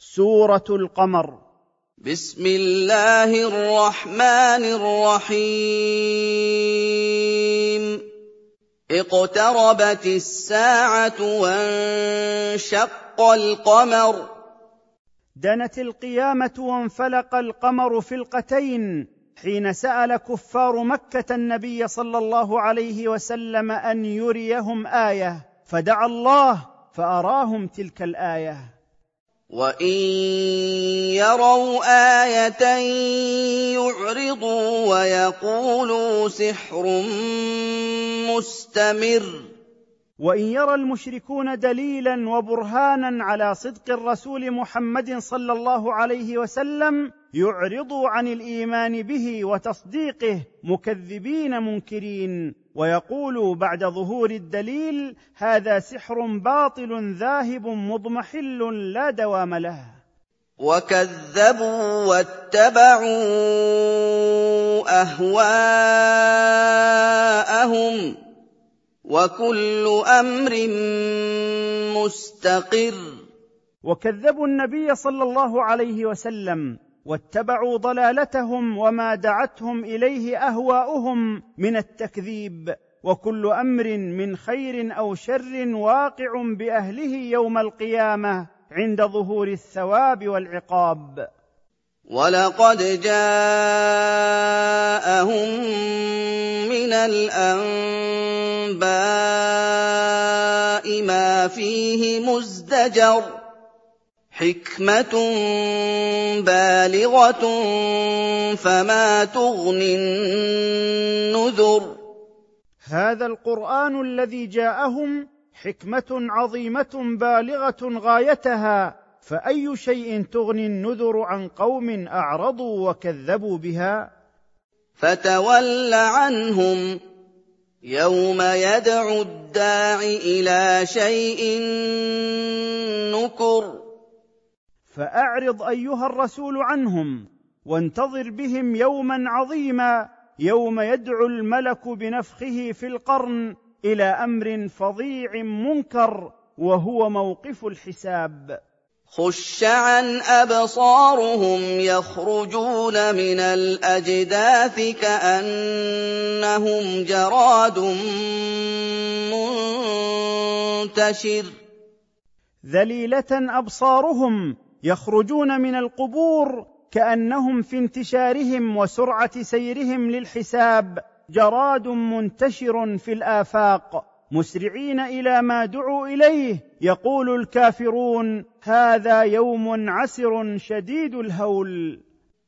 سورة القمر. بسم الله الرحمن الرحيم. اقتربت الساعة وانشق القمر. دنت القيامة وانفلق القمر فلقتين حين سأل كفار مكة النبي صلى الله عليه وسلم أن يريهم آية فدعا الله فأراهم تلك الآية. وان يروا إيه يعرضوا ويقولوا سحر مستمر وان يرى المشركون دليلا وبرهانا على صدق الرسول محمد صلى الله عليه وسلم يعرضوا عن الايمان به وتصديقه مكذبين منكرين ويقولوا بعد ظهور الدليل هذا سحر باطل ذاهب مضمحل لا دوام له. وكذبوا واتبعوا أهواءهم وكل أمر مستقر. وكذبوا النبي صلى الله عليه وسلم واتبعوا ضلالتهم وما دعتهم إليه أهواؤهم من التكذيب وكل أمر من خير أو شر واقع بأهله يوم القيامة عند ظهور الثواب والعقاب. ولقد جاءهم من الانباء ما فيه مزدجر حكمه بالغه فما تغني النذر هذا القرآن الذي جاءهم حكمه عظيمه بالغه غايتها فأي شيء تغني النذر عن قوم اعرضوا وكذبوا بها؟ فتول عنهم يوم يدعو الداع إلى شيء نكر فأعرض أيها الرسول عنهم وانتظر بهم يوما عظيما يوم يدعو الملك بنفخه في القرن إلى أمر فظيع منكر وهو موقف الحساب. خش عن أبصارهم يخرجون من الأجداث كأنهم جراد منتشر. ذليلة أبصارهم يخرجون من القبور كأنهم في انتشارهم وسرعة سيرهم للحساب جراد منتشر في الآفاق مسرعين إلى ما دعوا إليه. يقول الكافرون هذا يوم عسر شديد الهول.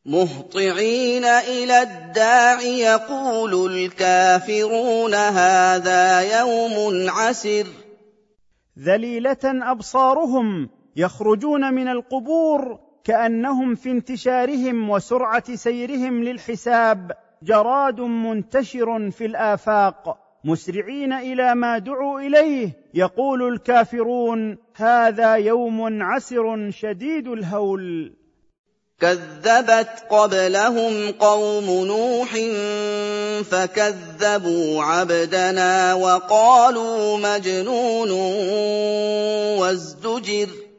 مهطعين إلى الداع يقول الكافرون هذا يوم عسر. ذليلة أبصارهم يخرجون من القبور كأنهم في انتشارهم وسرعة سيرهم للحساب. جراد منتشر في الآفاق. مسرعين إلى ما دعوا إليه. يقول الكافرون هذا يوم عسر شديد الهول. كذبت قبلهم قوم نوح فكذبوا عبدنا وقالوا مجنون وازدجر.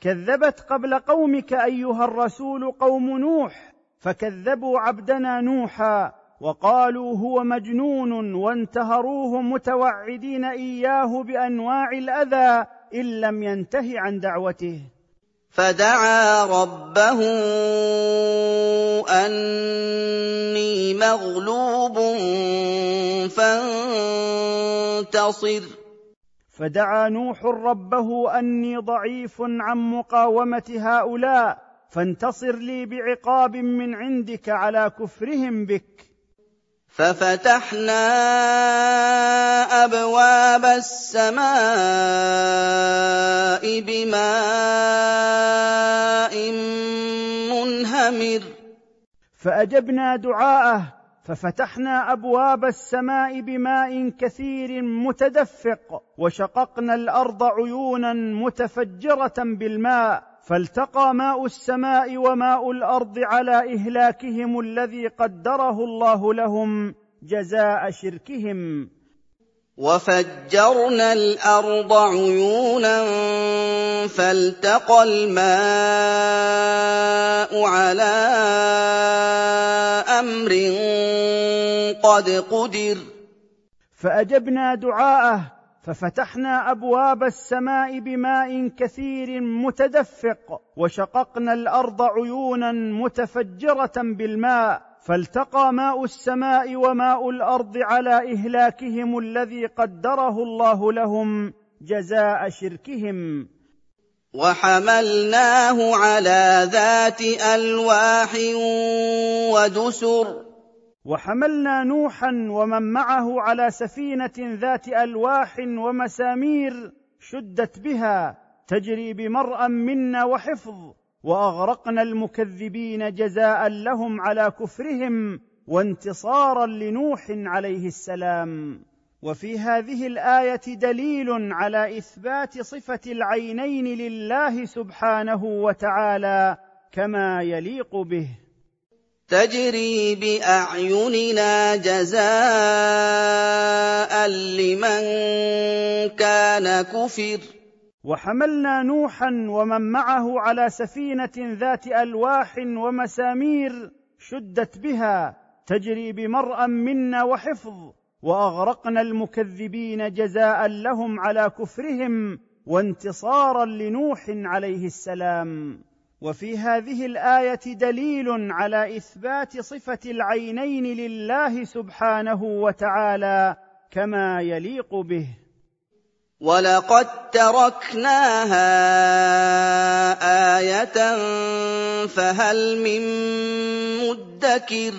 كذبت قبل قومك أيها الرسول قوم نوح فكذبوا عبدنا نوحا وقالوا هو مجنون وانتهروه متوعدين إياه بأنواع الأذى إن لم ينته عن دعوته. فدعا ربه أني مغلوب فانتصر. فدعا نوح ربه أني ضعيف عن مقاومة هؤلاء فانتصر لي بعقاب من عندك على كفرهم بك. ففتحنا أبواب السماء بماء منهمر. فأجبنا دعاءه ففتحنا أبواب السماء بماء كثير متدفق وشققنا الأرض عيونا متفجرة بالماء فالتقى ماء السماء وماء الأرض على إهلاكهم الذي قدره الله لهم جزاء شركهم. وَفَجَّرْنَا الْأَرْضَ عُيُونًا فَالْتَقَى الْمَاءُ عَلَىٰ أَمْرٍ قَدْ قُدِرَ. فَأَجَبْنَا دُعَاءَهُ ففتحنا أبواب السماء بماء كثير متدفق وشققنا الأرض عيونا متفجرة بالماء فالتقى ماء السماء وماء الأرض على إهلاكهم الذي قدره الله لهم جزاء شركهم. وحملناه على ذات ألواح ودسر. وحملنا نوحا ومن معه على سفينة ذات ألواح ومسامير شدت بها تجري بمرأ منا وحفظ. وأغرقنا المكذبين جزاء لهم على كفرهم وانتصارا لنوح عليه السلام. وفي هذه الآية دليل على إثبات صفة العينين لله سبحانه وتعالى كما يليق به. تجري بأعيننا جزاء لمن كان كفر. وحملنا نوحا ومن معه على سفينة ذات ألواح ومسامير شدت بها تجري بمرأ منا وحفظ وأغرقنا المكذبين جزاء لهم على كفرهم وانتصارا لنوح عليه السلام. وفي هذه الآية دليل على إثبات صفة العينين لله سبحانه وتعالى كما يليق به. ولقد تركناها إيه فهل من مدكر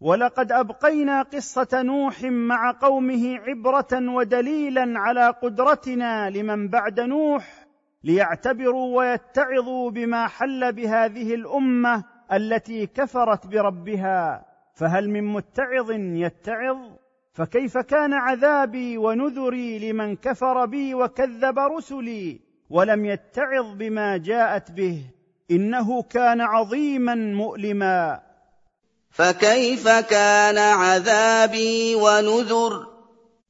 ولقد ابقينا قصه نوح مع قومه عبره ودليلا على قدرتنا لمن بعد نوح ليعتبروا ويتعظوا بما حل بهذه الامه التي كفرت بربها فهل من متعظ يتعظ فكيف كان عذابي ونذري لمن كفر بي وكذب رسلي ولم يتعظ بما جاءت به؟ إنه كان عظيما مؤلما. فكيف كان عذابي ونذر؟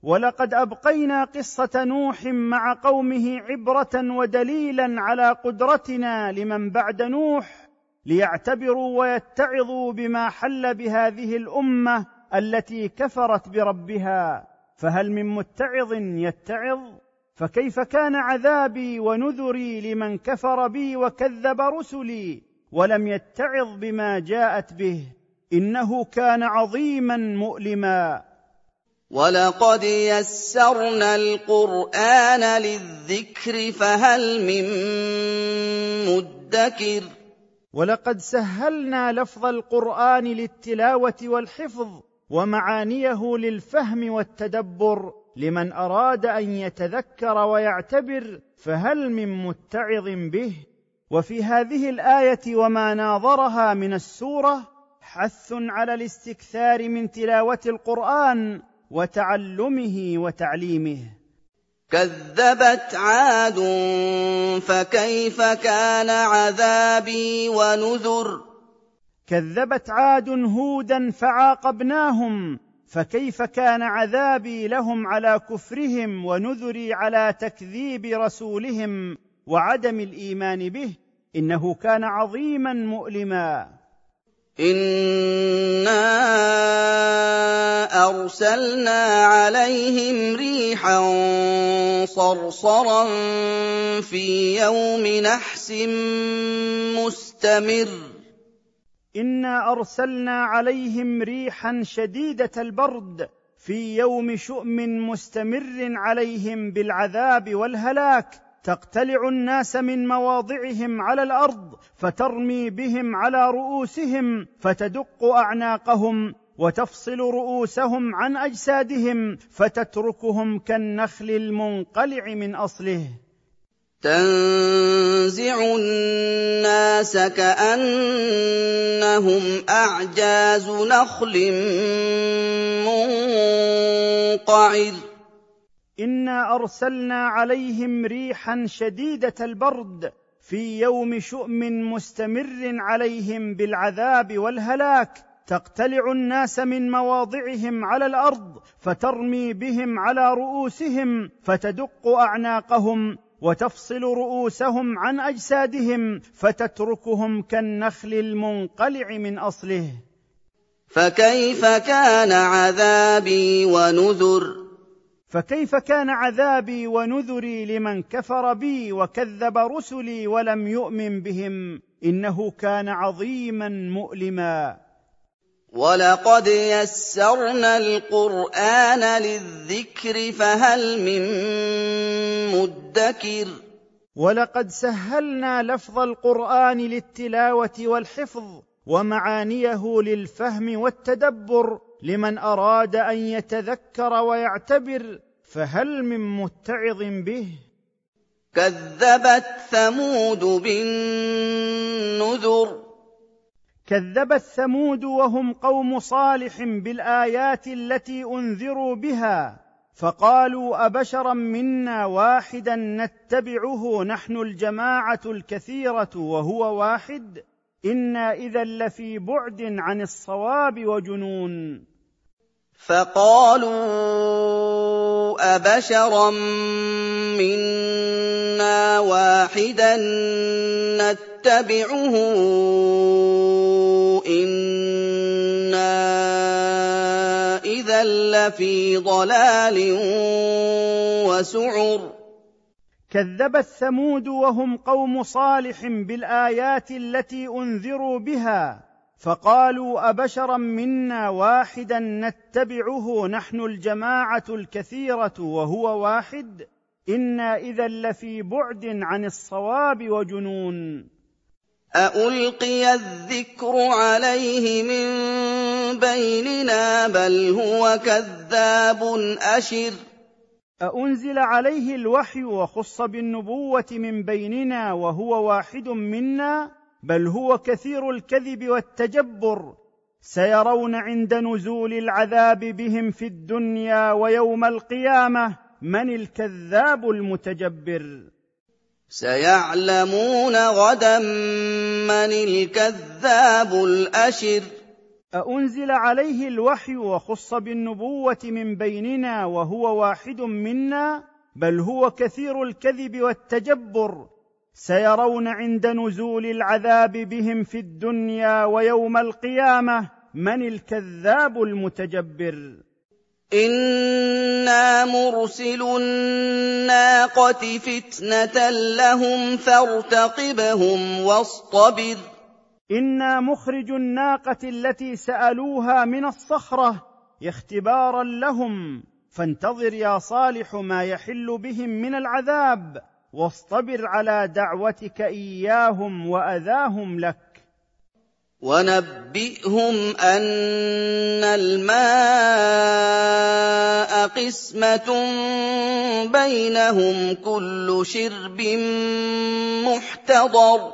ولقد أبقينا قصة نوح مع قومه عبرة ودليلا على قدرتنا لمن بعد نوح ليعتبروا ويتعظوا بما حل بهذه الأمة التي كفرت بربها فهل من متعظ يتعظ؟ فكيف كان عذابي ونذري لمن كفر بي وكذب رسلي؟ ولم يتعظ بما جاءت به إنه كان عظيما مؤلما. وَلَقَدْ يَسَّرْنَا الْقُرْآنَ لِلذِّكْرِ فَهَلْ مِن مُّدَّكِرٍ؟ ولقد سهلنا لفظ القرآن للتلاوة والحفظ ومعانيه للفهم والتدبر لمن أراد أن يتذكر ويعتبر فهل من متعظ به؟ وفي هذه الآية وما ناظرها من السورة حث على الاستكثار من تلاوة القرآن وتعلمه وتعليمه. كذبت عاد فكيف كان عذابي ونذر؟ كذبت عاد هودا فعاقبناهم فكيف كان عذابي لهم على كفرهم ونذري على تكذيب رسولهم وعدم الإيمان به؟ إنه كان عظيما مؤلما. إِنَّا أَرْسَلْنَا عَلَيْهِمْ رِيحًا صَرْصَرًا فِي يَوْمِ نَحْسٍ مُّسْتَمِرٍّ. إِنَّا أَرْسَلْنَا عَلَيْهِمْ رِيحًا شَدِيدَةَ الْبَرْدِ في يوم شؤم مستمر عليهم بالعذاب والهلاك. تقتلع الناس من مواضعهم على الأرض فترمي بهم على رؤوسهم فتدق اعناقهم وتفصل رؤوسهم عن اجسادهم فتتركهم كالنخل المنقلع من اصله. تنزع الناس كأنهم أعجاز نخل منقعر. إنا أرسلنا عليهم ريحا شديدة البرد في يوم شؤم مستمر عليهم بالعذاب والهلاك. تقتلع الناس من مواضعهم على الأرض فترمي بهم على رؤوسهم فتدق أعناقهم. وتفصل رؤوسهم عن أجسادهم فتتركهم كالنخل المنقلع من أصله. فكيف كان عذابي ونذر؟ فكيف كان عذابي ونذري لمن كفر بي وكذب رسلي ولم يؤمن بهم؟ إنه كان عظيما مؤلما. ولقد يسرنا القران للذكر فهل من مدكر ولقد سهلنا لفظ القران للتلاوه والحفظ ومعانيه للفهم والتدبر لمن اراد ان يتذكر ويعتبر فهل من متعظ به كذبت ثمود بالنذر كذبت ثمود وهم قوم صالح بالآيات التي أنذروا بها فقالوا أبشرا منا واحدا نتبعه نحن الجماعة الكثيرة وهو واحد إنا إذا لفي بعد عن الصواب وجنون. فقالوا أبشرا منا واحدا نتبعه إنا إذا لفي ضلال وسعر. كذبت ثمود وهم قوم صالح بالآيات التي أنذروا بها. فقالوا أبشرا منا واحدا نتبعه نحن الجماعة الكثيرة وهو واحد إنا إذا لفي بعد عن الصواب وجنون. أألقي الذكر عليه من بيننا بل هو كذاب أشر. أأنزل عليه الوحي وخص بالنبوة من بيننا وهو واحد منا؟ بل هو كثير الكذب والتجبر. سيرون عند نزول العذاب بهم في الدنيا ويوم القيامة من الكذاب المتجبر. سيعلمون غدا من الكذاب الأشر. أأنزل عليه الوحي وخص بالنبوة من بيننا وهو واحد منا؟ بل هو كثير الكذب والتجبر. سيرون عند نزول العذاب بهم في الدنيا ويوم القيامة من الكذاب المتجبر. إنا مرسل الناقة فتنة لهم فارتقبهم واصطبر. أنا مخرج الناقه التي سالوها من الصخره اختبارا لهم. فانتظر يا صالح ما يحل بهم من العذاب. واصطبر على دعوتك إياهم وأذاهم لك. ونبئهم أن الماء قسمة بينهم كل شرب محتضر.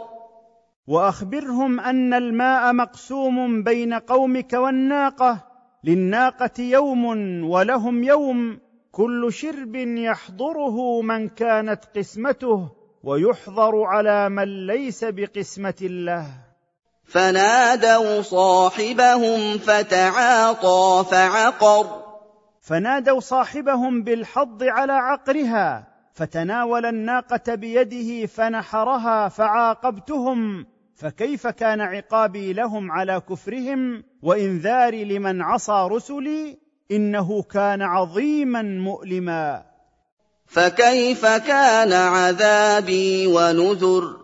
وأخبرهم أن الماء مقسوم بين قومك والناقة. للناقة يوم ولهم يوم. كل شرب يحضره من كانت قسمته ويحضر على من ليس بقسمة الله. فنادوا صاحبهم فتعاطى فعقر. فنادوا صاحبهم بالحض على عقرها فتناول الناقة بيده فنحرها فعاقبتهم فكيف كان عقابي لهم على كفرهم؟ وإنذاري لمن عصى رسلي؟ إنه كان عظيما مؤلما. فكيف كان عذابي ونذر؟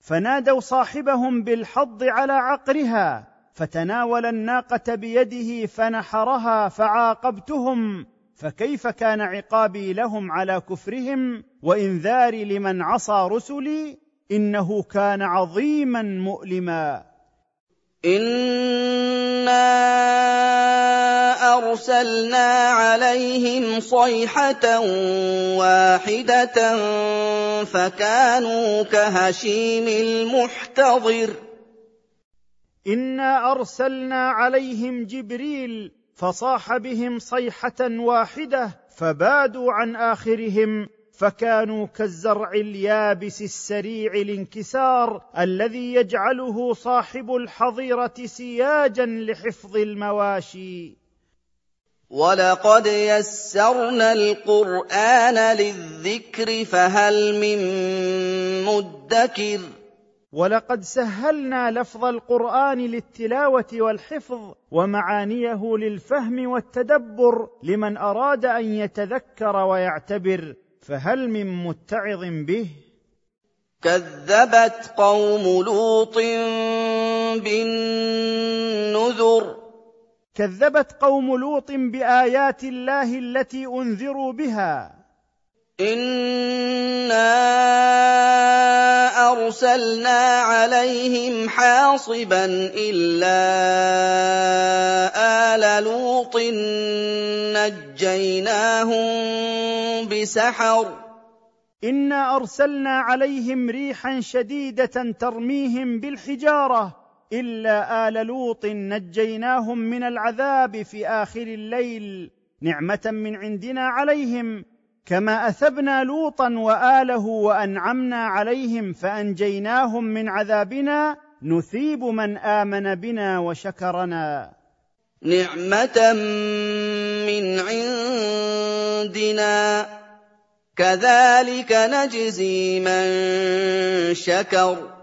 فنادوا صاحبهم بالحض على عقرها فتناول الناقة بيده فنحرها فعاقبتهم. فكيف كان عقابي لهم على كفرهم؟ وانذاري لمن عصى رسلي؟ إنه كان عظيما مؤلما. إنا أرسلنا عليهم صيحة واحدة فكانوا كهشيم المحتضر. انا أرسلنا عليهم جبريل فصاح بهم صيحة واحدة فبادوا عن آخرهم فكانوا كالزرع اليابس السريع الانكسار الذي يجعله صاحب الحظيرة سياجا لحفظ المواشي. ولقد يسرنا القران للذكر فهل من مدكر ولقد سهلنا لفظ القران للتلاوه والحفظ ومعانيه للفهم والتدبر لمن اراد ان يتذكر ويعتبر فهل من متعظ به كذبت قوم لوط بالنذر كذبت قوم لوط بآيات الله التي أنذروا بها. انا ارسلنا عليهم حاصبا الا ال لوط نجيناهم بسحر. انا ارسلنا عليهم ريحا شديده ترميهم بالحجاره. إلا آل لوط نجيناهم من العذاب في آخر الليل نعمة من عندنا عليهم كما أثبنا لوطا وآله وأنعمنا عليهم فأنجيناهم من عذابنا نثيب من آمن بنا وشكرنا. نعمة من عندنا كذلك نجزي من شكر.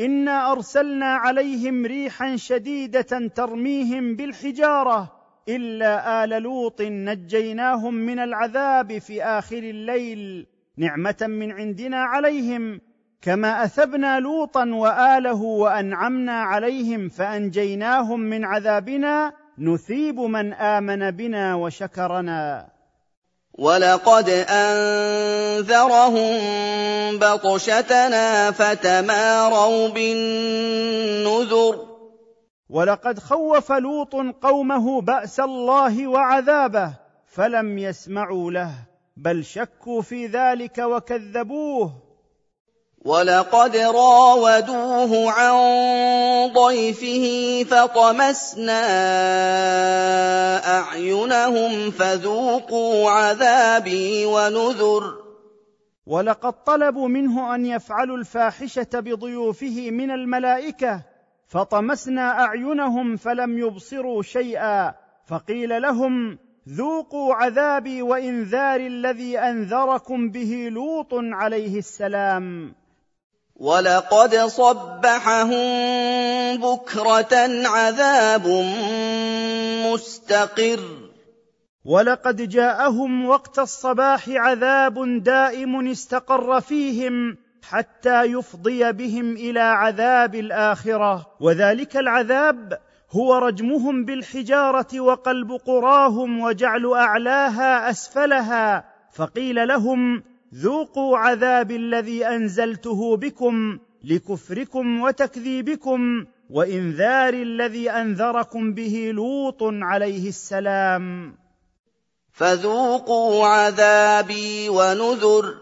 إنا أرسلنا عليهم ريحا شديدة ترميهم بالحجارة إلا آل لوط نجيناهم من العذاب في آخر الليل نعمة من عندنا عليهم. كما أثبنا لوطا وآله وأنعمنا عليهم فأنجيناهم من عذابنا نثيب من آمن بنا وشكرنا. ولقد انذرهم بطشتنا فتماروا بالنذر ولقد خوف لوط قومه باس الله وعذابه فلم يسمعوا له بل شكوا في ذلك وكذبوه. ولقد راودوه عن ضيفه فطمسنا اعينهم فذوقوا عذابي ونذر ولقد طلبوا منه ان يفعلوا الفاحشه بضيوفه من الملائكه فطمسنا اعينهم فلم يبصروا شيئا فقيل لهم ذوقوا عذابي وانذاري الذي انذركم به لوط عليه السلام ولقد صبحهم بكره عذاب مستقر ولقد جاءهم وقت الصباح عذاب دائم استقر فيهم حتى يفضي بهم إلى عذاب الاخره وذلك العذاب هو رجمهم بالحجاره وقلب قراهم وجعل اعلاها اسفلها فقيل لهم ذوقوا عذابي الذي أنزلته بكم لكفركم وتكذيبكم وإنذار الذي أنذركم به لوط عليه السلام. فذوقوا عذابي ونذر.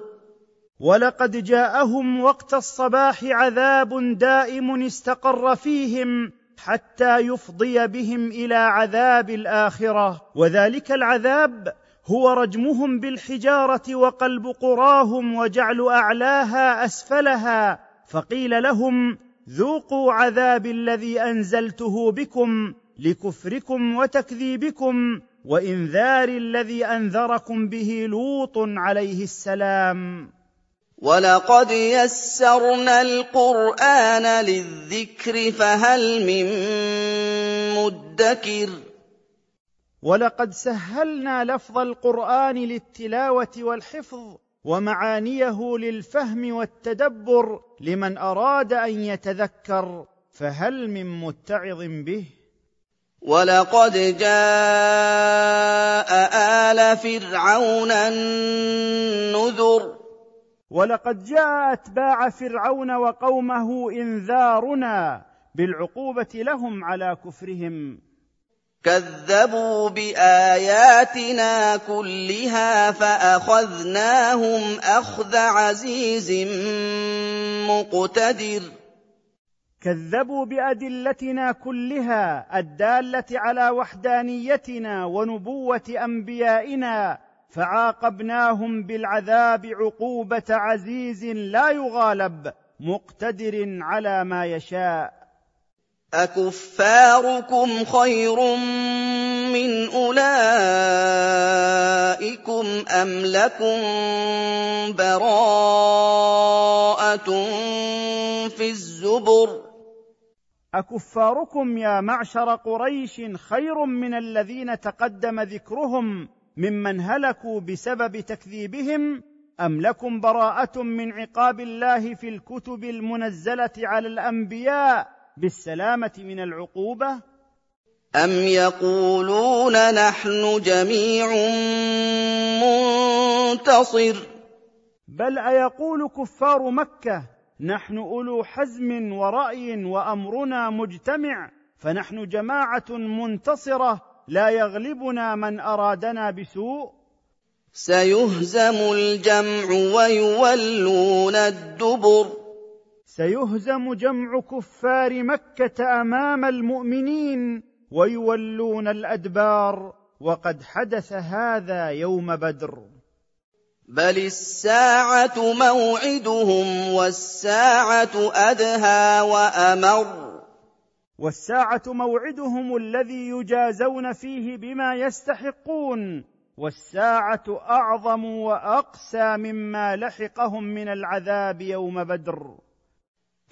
ولقد جاءهم وقت الصباح عذاب دائم استقر فيهم حتى يفضي بهم إلى عذاب الآخرة. وذلك العذاب هو رجمهم بالحجارة وقلب قراهم وجعل أعلاها أسفلها فقيل لهم ذوقوا عذاب الذي أنزلته بكم لكفركم وتكذيبكم وانذار الذي أنذركم به لوط عليه السلام. ولقد يسرنا القران للذكر فهل من مدكر ولقد سهلنا لفظ القرآن للتلاوة والحفظ ومعانيه للفهم والتدبر لمن أراد أن يتذكر فهل من متعظ به؟ ولقد جاء آل فرعون النذر. ولقد جاء أتباع فرعون وقومه انذارنا بالعقوبة لهم على كفرهم. كذبوا باياتنا كلها فاخذناهم اخذ عزيز مقتدر كذبوا بادلتنا كلها الداله على وحدانيتنا ونبوه انبيائنا فعاقبناهم بالعذاب عقوبه عزيز لا يغالب مقتدر على ما يشاء أكفاركم خير من أولئكم أم لكم براءة في الزبر؟ أكفاركم يا معشر قريش خير من الذين تقدم ذكرهم ممن هلكوا بسبب تكذيبهم أم لكم براءة من عقاب الله في الكتب المنزلة على الأنبياء بالسلامة من العقوبة؟ أم يقولون نحن جميع منتصر؟ بل أيقول كفار مكة نحن أولو حزم ورأي وأمرنا مجتمع فنحن جماعة منتصرة لا يغلبنا من أرادنا بسوء؟ سيهزم الجمع ويولون الدبر. سيهزم جمع كفار مكة أمام المؤمنين ويولون الأدبار وقد حدث هذا يوم بدر. بل الساعة موعدهم والساعة أدهى وأمر. والساعة موعدهم الذي يجازون فيه بما يستحقون والساعة أعظم وأقسى مما لحقهم من العذاب يوم بدر.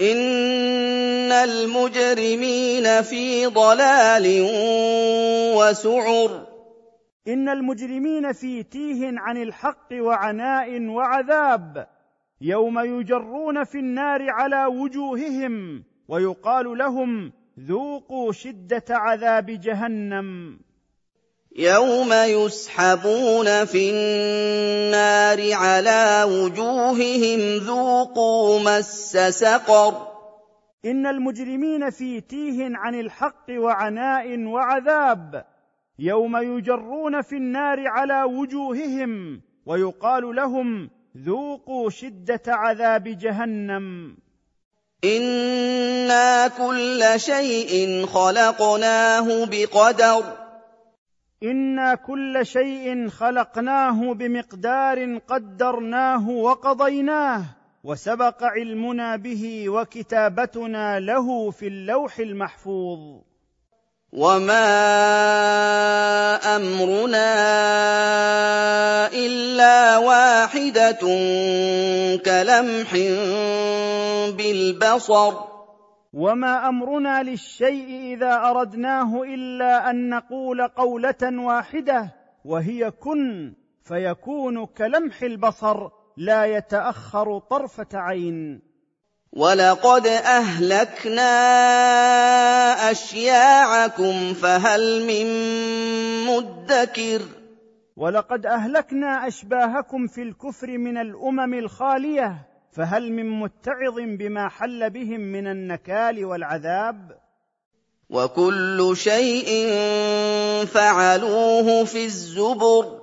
ان المجرمين في ضلال وسعر ان المجرمين في تيه عن الحق وعناء وعذاب يوم يجرون في النار على وجوههم ويقال لهم ذوقوا شده عذاب جهنم يوم يسحبون في النار على وجوههم ذوقوا مس سقر ان المجرمين في تيه عن الحق وعناء وعذاب يوم يجرون في النار على وجوههم ويقال لهم ذوقوا شده عذاب جهنم. أنا كل شيء خلقناه بقدر أنا كل شيء خلقناه بمقدار قدرناه وقضيناه وسبق علمنا به وكتابتنا له في اللوح المحفوظ. وما امرنا الا واحدة كلمح بالبصر وما امرنا للشيء اذا اردناه الا ان نقول قوله واحدة وهي كن فيكون كلمح البصر لا يتاخر طرفه عين. ولقد اهلكنا اشياعكم فهل من مدكر؟ ولقد اهلكنا اشباهكم في الكفر من الامم الخاليه فهل من متعظ بما حل بهم من النكال والعذاب؟ وكل شيء فعلوه في الزبر.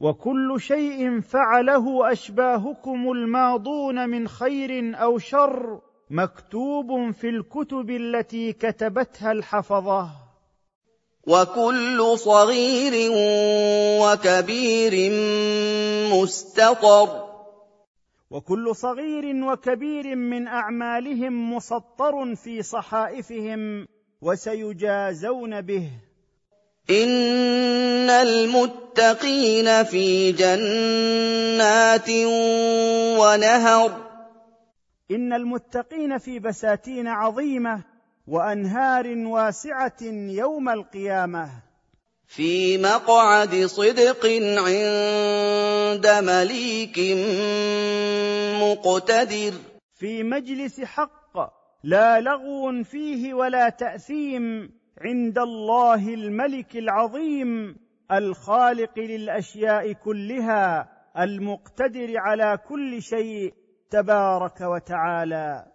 وكل شيء فعله أشباهكم الماضون من خير أو شر مكتوب في الكتب التي كتبتها الحفظة. وكل صغير وكبير مستطر. وكل صغير وكبير من أعمالهم مسطر في صحائفهم وسيجازون به. إن المتقين في جنات ونهر. إن المتقين في بساتين عظيمة وأنهار واسعة يوم القيامة. في مقعد صدق عند مليك مقتدر. في مجلس حق لا لغو فيه ولا تأثيم عند الله الملك العظيم الخالق للأشياء كلها المقتدر على كل شيء تبارك وتعالى.